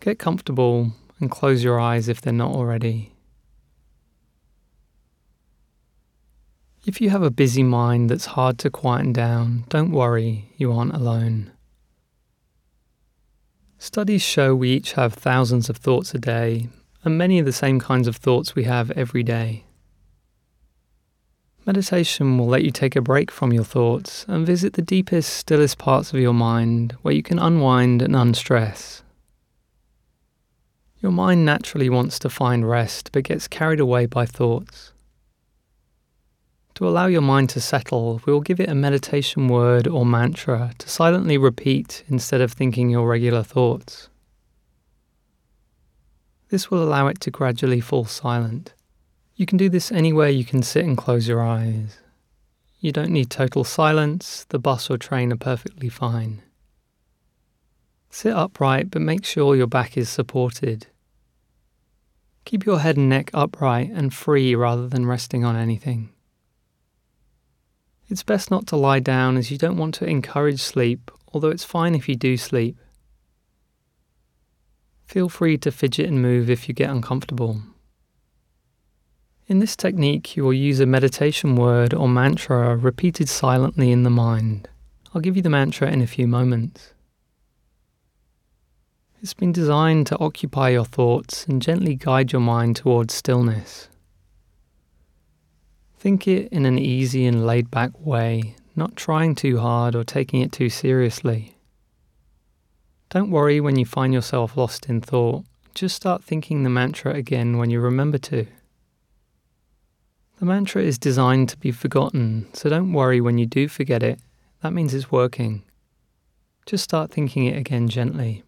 Get comfortable and close your eyes if they're not already. If you have a busy mind that's hard to quieten down, don't worry, you aren't alone. Studies show we each have thousands of thoughts a day, and many of the same kinds of thoughts we have every day. Meditation will let you take a break from your thoughts and visit the deepest, stillest parts of your mind where you can unwind and unstress. Your mind naturally wants to find rest but gets carried away by thoughts. To allow your mind to settle, we will give it a meditation word or mantra to silently repeat instead of thinking your regular thoughts. This will allow it to gradually fall silent. You can do this anywhere you can sit and close your eyes. You don't need total silence, the bus or train are perfectly fine. Sit upright, but make sure your back is supported. Keep your head and neck upright and free rather than resting on anything. It's best not to lie down as you don't want to encourage sleep, although it's fine if you do sleep. Feel free to fidget and move if you get uncomfortable. In this technique, you will use a meditation word or mantra repeated silently in the mind. I'll give you the mantra in a few moments. It's been designed to occupy your thoughts and gently guide your mind towards stillness. Think it in an easy and laid back way, not trying too hard or taking it too seriously. Don't worry when you find yourself lost in thought, just start thinking the mantra again when you remember to. The mantra is designed to be forgotten, so don't worry when you do forget it, that means it's working. Just start thinking it again gently.